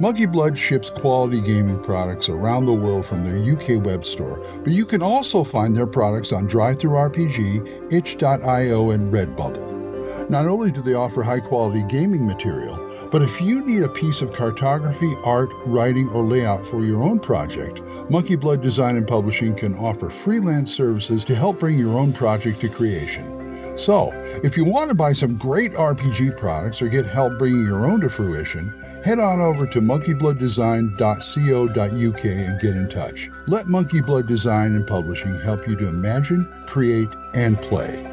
Monkey Blood ships quality gaming products around the world from their UK web store, but you can also find their products on DriveThruRPG, itch.io, and Redbubble. Not only do they offer high quality gaming material, but if you need a piece of cartography, art, writing, or layout for your own project, Monkey Blood Design and Publishing can offer freelance services to help bring your own project to creation. So, if you want to buy some great RPG products or get help bringing your own to fruition, head on over to monkeyblooddesign.co.uk and get in touch. Let Monkey Blood Design and Publishing help you to imagine, create, and play.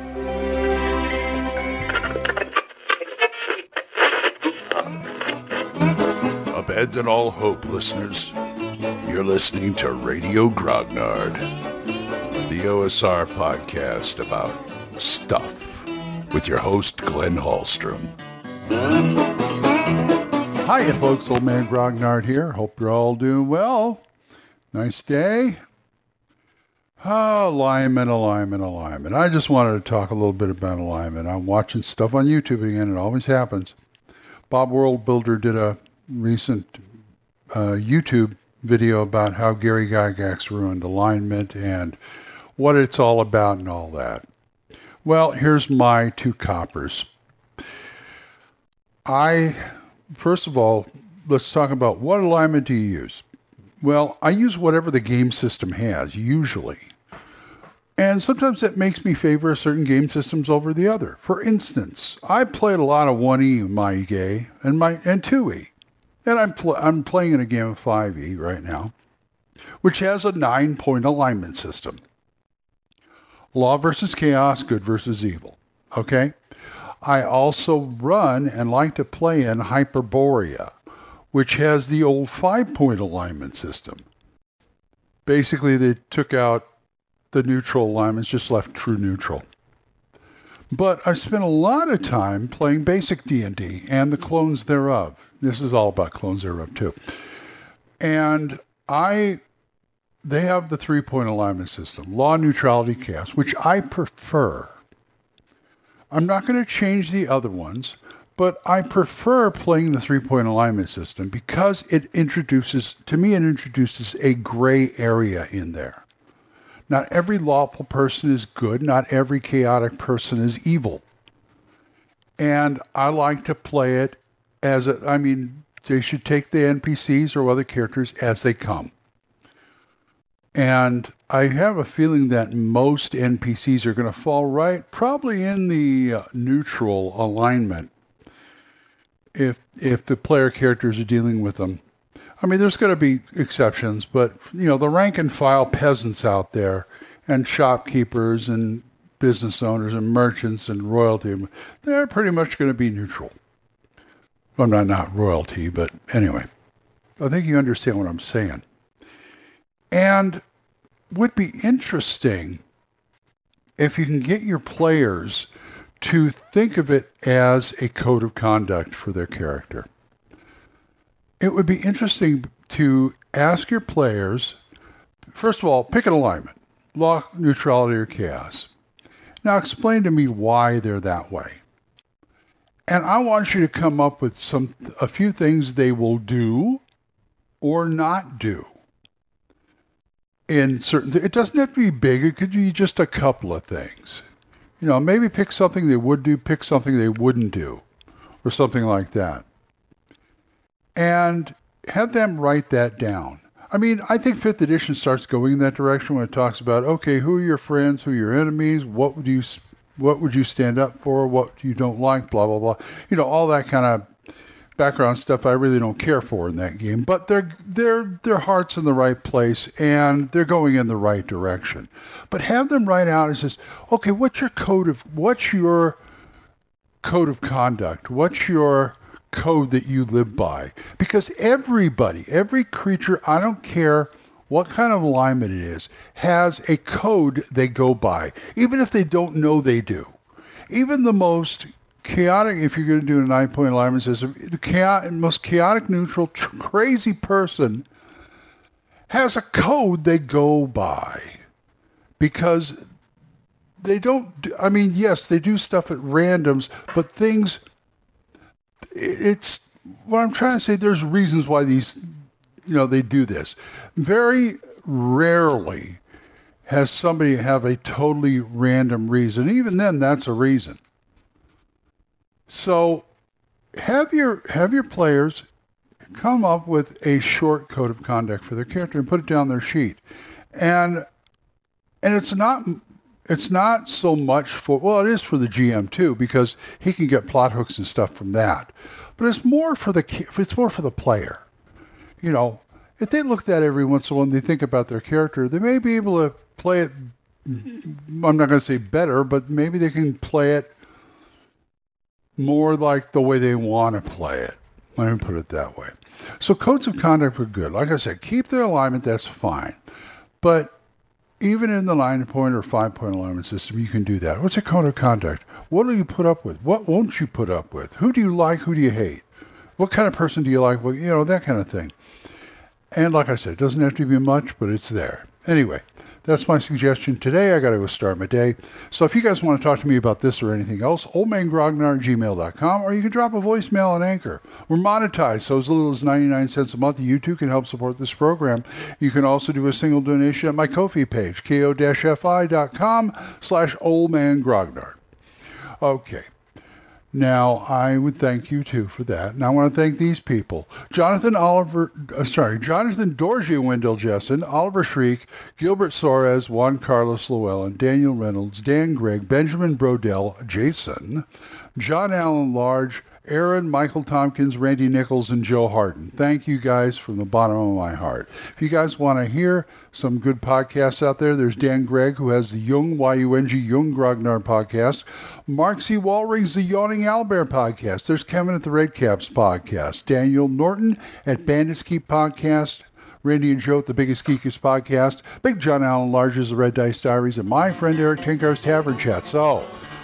Abandon all hope, listeners. You're listening to Radio Grognard, the OSR podcast about stuff, with your host, Glenn Hallstrom. Hiya, folks. Old Man Grognard here. Hope you're all doing well. Nice day. Ah, alignment, alignment, alignment. I just wanted to talk a little bit about alignment. I'm watching stuff on YouTube again. It always happens. Bob World Builder did a recent uh, YouTube video about how Gary Gygax ruined alignment and what it's all about and all that. Well, here's my two coppers. I, first of all, let's talk about what alignment do you use? Well, I use whatever the game system has, usually. And sometimes that makes me favor certain game systems over the other. For instance, I played a lot of 1E in my gay and my and 2E. And I'm, pl- I'm playing in a game of 5e right now, which has a nine point alignment system law versus chaos, good versus evil. Okay? I also run and like to play in Hyperborea, which has the old five point alignment system. Basically, they took out the neutral alignments, just left true neutral. But I spent a lot of time playing basic D&D and the clones thereof. This is all about clones thereof too. And I they have the three-point alignment system, law, neutrality, chaos, which I prefer. I'm not going to change the other ones, but I prefer playing the three-point alignment system because it introduces to me it introduces a gray area in there. Not every lawful person is good. Not every chaotic person is evil. And I like to play it as a, I mean, they should take the NPCs or other characters as they come. And I have a feeling that most NPCs are going to fall right, probably in the uh, neutral alignment, if if the player characters are dealing with them. I mean, there's going to be exceptions, but you know, the rank and file peasants out there, and shopkeepers and business owners and merchants and royalty, they're pretty much going to be neutral. Well, not not royalty, but anyway, I think you understand what I'm saying. And would be interesting if you can get your players to think of it as a code of conduct for their character. It would be interesting to ask your players, first of all, pick an alignment, law, neutrality, or chaos. Now explain to me why they're that way. And I want you to come up with some a few things they will do or not do in certain it doesn't have to be big it could be just a couple of things. You know maybe pick something they would do pick something they wouldn't do or something like that. And have them write that down. I mean i think fifth edition starts going in that direction when it talks about okay who are your friends who are your enemies what would you what would you stand up for what you don't like blah blah blah. You know all that kind of background stuff I really don't care for in that game, but their their their heart's in the right place and they're going in the right direction. But have them write out and says, okay, what's your code of what's your code of conduct? What's your code that you live by? Because everybody, every creature, I don't care what kind of alignment it is, has a code they go by, even if they don't know they do. Even the most chaotic, if you're going to do a nine point alignment system, the chaotic, most chaotic, neutral, tr- crazy person has a code they go by because they don't, I mean, yes, they do stuff at randoms, but things, it's, what I'm trying to say, there's reasons why these, you know, they do this. Very rarely has somebody have a totally random reason. Even then, that's a reason. So have your have your players come up with a short code of conduct for their character and put it down their sheet. And and it's not it's not so much for well it is for the GM too because he can get plot hooks and stuff from that. But it's more for the it's more for the player. You know, if they look at every once in a while and they think about their character, they may be able to play it I'm not going to say better, but maybe they can play it more like the way they want to play it. Let me put it that way. So codes of conduct are good. Like I said, keep the alignment, that's fine. But even in the nine point or five point alignment system, you can do that. What's a code of conduct? What will you put up with? What won't you put up with? Who do you like? Who do you hate? What kind of person do you like? Well, you know, that kind of thing. And like I said, it doesn't have to be much, but it's there. Anyway, that's my suggestion today. I got to go start my day. So if you guys want to talk to me about this or anything else, oldmangrognard at gmail.com, or you can drop a voicemail on Anchor. We're monetized, so as little as 99 cents a month, you too can help support this program. You can also do a single donation at my Ko-fi page, ko-fi.com slash oldmangrognard. Okay. Now, I would thank you too for that. And I want to thank these people Jonathan Oliver, uh, sorry, Jonathan Dorji Wendell Jessen, Oliver Shriek, Gilbert Soares, Juan Carlos Llewellyn, Daniel Reynolds, Dan Gregg, Benjamin Brodell, Jason, John Allen Large, Aaron, Michael Tompkins, Randy Nichols, and Joe Harden. Thank you guys from the bottom of my heart. If you guys want to hear some good podcasts out there, there's Dan Gregg, who has the Yung, Y-U-N-G, Yung Grognard podcast. Mark C. Walring's The Yawning Owlbear podcast. There's Kevin at the Red Caps podcast. Daniel Norton at Bandits Keep podcast. Randy and Joe at the Biggest Geekest podcast. Big John Allen Large's The Red Dice Diaries. And my friend Eric Tenkar's Tavern Chat. So,